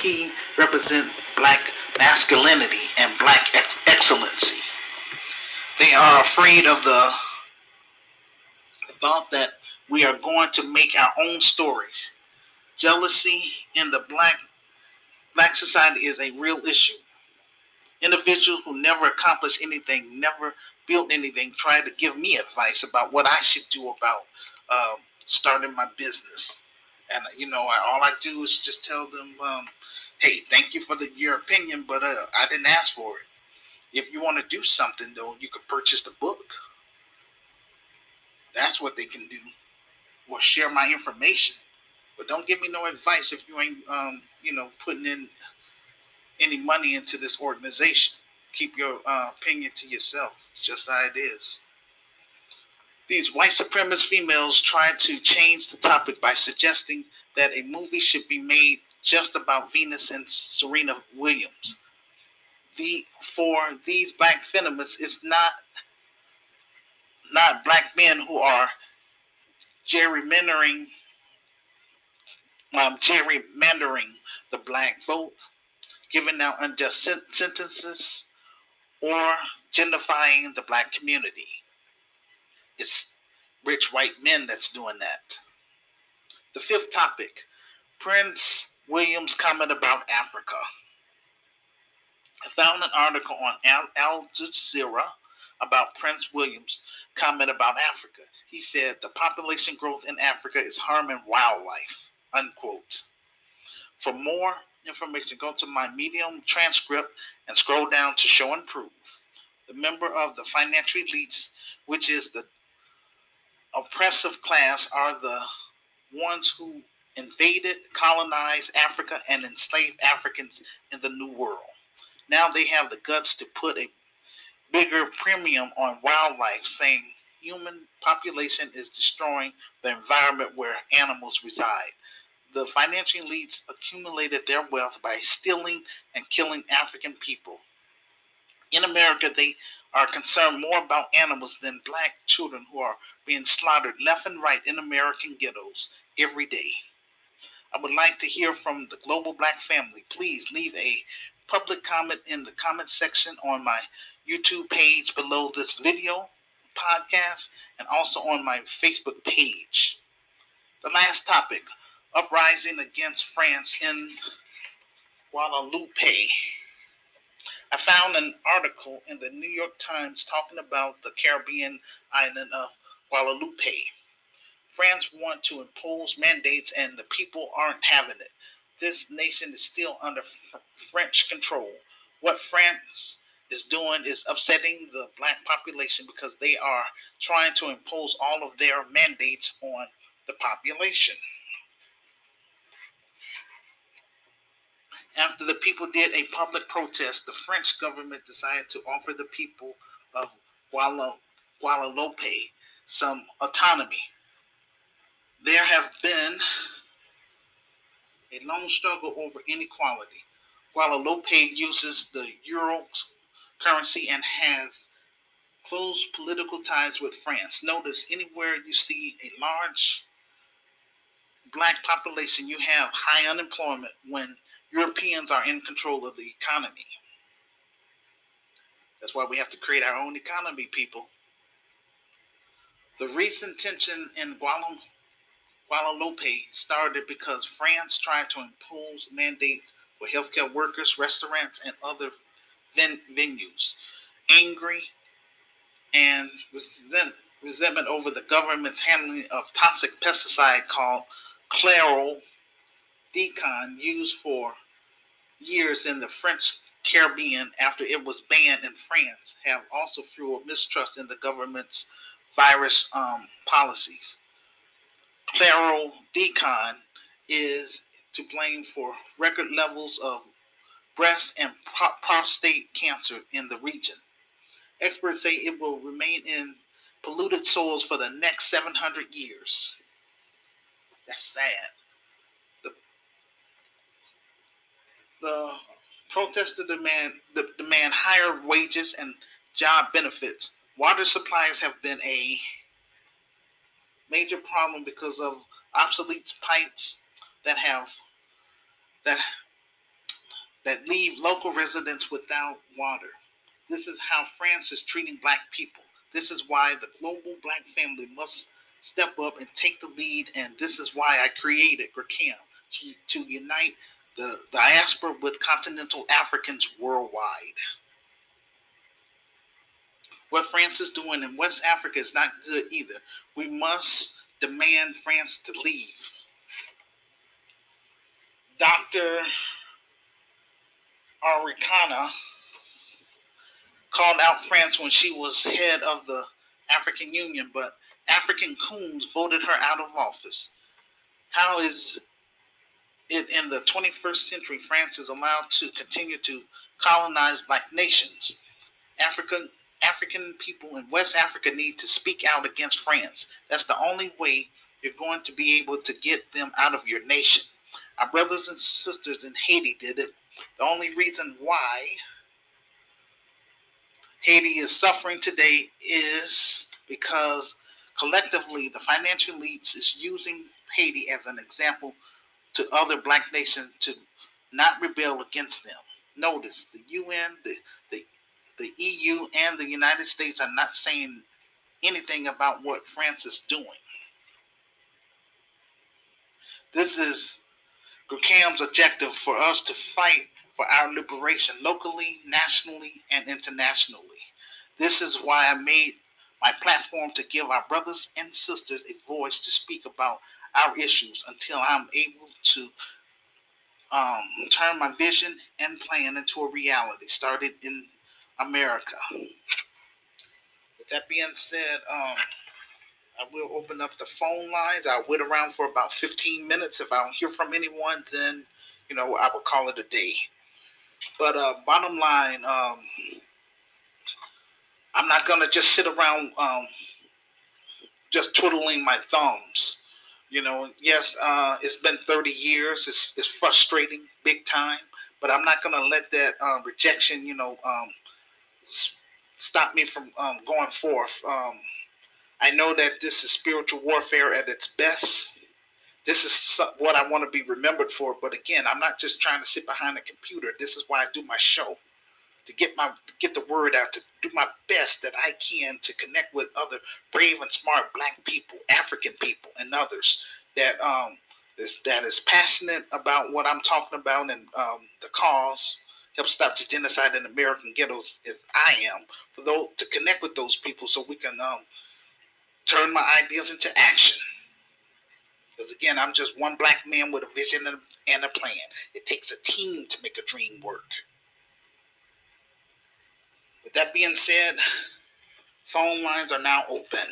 he represent black masculinity and black ex- excellency. They are afraid of the thought that we are going to make our own stories. Jealousy in the black black society is a real issue. Individuals who never accomplished anything, never built anything, try to give me advice about what I should do about um, starting my business. And you know, I, all I do is just tell them, um, "Hey, thank you for the, your opinion, but uh, I didn't ask for it. If you want to do something, though, you could purchase the book. That's what they can do, or share my information. But don't give me no advice if you ain't, um, you know, putting in any money into this organization. Keep your uh, opinion to yourself. It's just how it is. These white supremacist females try to change the topic by suggesting that a movie should be made just about Venus and Serena Williams. The for these black feminists, it's not not black men who are gerrymandering um, gerrymandering the black vote, giving out unjust sentences, or gentrifying the black community. It's rich white men that's doing that. The fifth topic Prince William's comment about Africa. I found an article on Al, Al Jazeera about Prince William's comment about Africa. He said the population growth in Africa is harming wildlife. Unquote. For more information, go to my Medium transcript and scroll down to show and prove. The member of the financial elites, which is the oppressive class are the ones who invaded, colonized Africa, and enslaved Africans in the New World. Now they have the guts to put a bigger premium on wildlife, saying human population is destroying the environment where animals reside. The financial elites accumulated their wealth by stealing and killing African people. In America, they are concerned more about animals than black children who are being slaughtered left and right in American ghettos every day. I would like to hear from the global black family. Please leave a public comment in the comment section on my YouTube page below this video podcast and also on my Facebook page. The last topic uprising against France in Guadeloupe. Found an article in the New York Times talking about the Caribbean island of Guadeloupe. France want to impose mandates and the people aren't having it. This nation is still under French control. What France is doing is upsetting the black population because they are trying to impose all of their mandates on the population. After the people did a public protest, the French government decided to offer the people of Guadeloupe some autonomy. There have been a long struggle over inequality. Guadeloupe uses the euro currency and has close political ties with France. Notice anywhere you see a large black population, you have high unemployment when Europeans are in control of the economy. That's why we have to create our own economy, people. The recent tension in Guadeloupe started because France tried to impose mandates for healthcare workers, restaurants, and other ven- venues. Angry and resent- resentment over the government's handling of toxic pesticide called Claro Decon used for years in the French Caribbean after it was banned in France have also fueled mistrust in the government's virus um, policies. Claro Decon is to blame for record levels of breast and pro- prostate cancer in the region. Experts say it will remain in polluted soils for the next 700 years. That's sad. The protesters demand the demand higher wages and job benefits. Water supplies have been a major problem because of obsolete pipes that have that that leave local residents without water. This is how France is treating black people. This is why the global black family must step up and take the lead. And this is why I created GRCAM to, to unite the diaspora with continental Africans worldwide. What France is doing in West Africa is not good either. We must demand France to leave. Dr. Arikana called out France when she was head of the African Union, but African coons voted her out of office. How is in the 21st century France is allowed to continue to colonize black nations? African African people in West Africa need to speak out against France. That's the only way you're going to be able to get them out of your nation. Our brothers and sisters in Haiti did it. The only reason why Haiti is suffering today is because collectively the financial elites is using Haiti as an example to other black nations to not rebel against them. Notice the UN, the, the, the EU, and the United States are not saying anything about what France is doing. This is GRCAM's objective for us to fight for our liberation locally, nationally, and internationally. This is why I made my platform to give our brothers and sisters a voice to speak about our issues until I'm able to um, turn my vision and plan into a reality started in America. With that being said, um, I will open up the phone lines. I'll wait around for about 15 minutes. If I don't hear from anyone, then, you know, I will call it a day. But uh, bottom line, um, I'm not going to just sit around um, just twiddling my thumbs. You know, yes, uh, it's been 30 years. It's, it's frustrating, big time. But I'm not going to let that uh, rejection, you know, um, stop me from um, going forth. Um, I know that this is spiritual warfare at its best. This is what I want to be remembered for. But again, I'm not just trying to sit behind a computer. This is why I do my show to get my get the word out, to do my best that I can to connect with other brave and smart black people, African people, and others that um is that is passionate about what I'm talking about and um, the cause help stop the genocide in American ghettos as I am for those to connect with those people so we can um, turn my ideas into action. Because again, I'm just one black man with a vision and a plan. It takes a team to make a dream work. With that being said, phone lines are now open.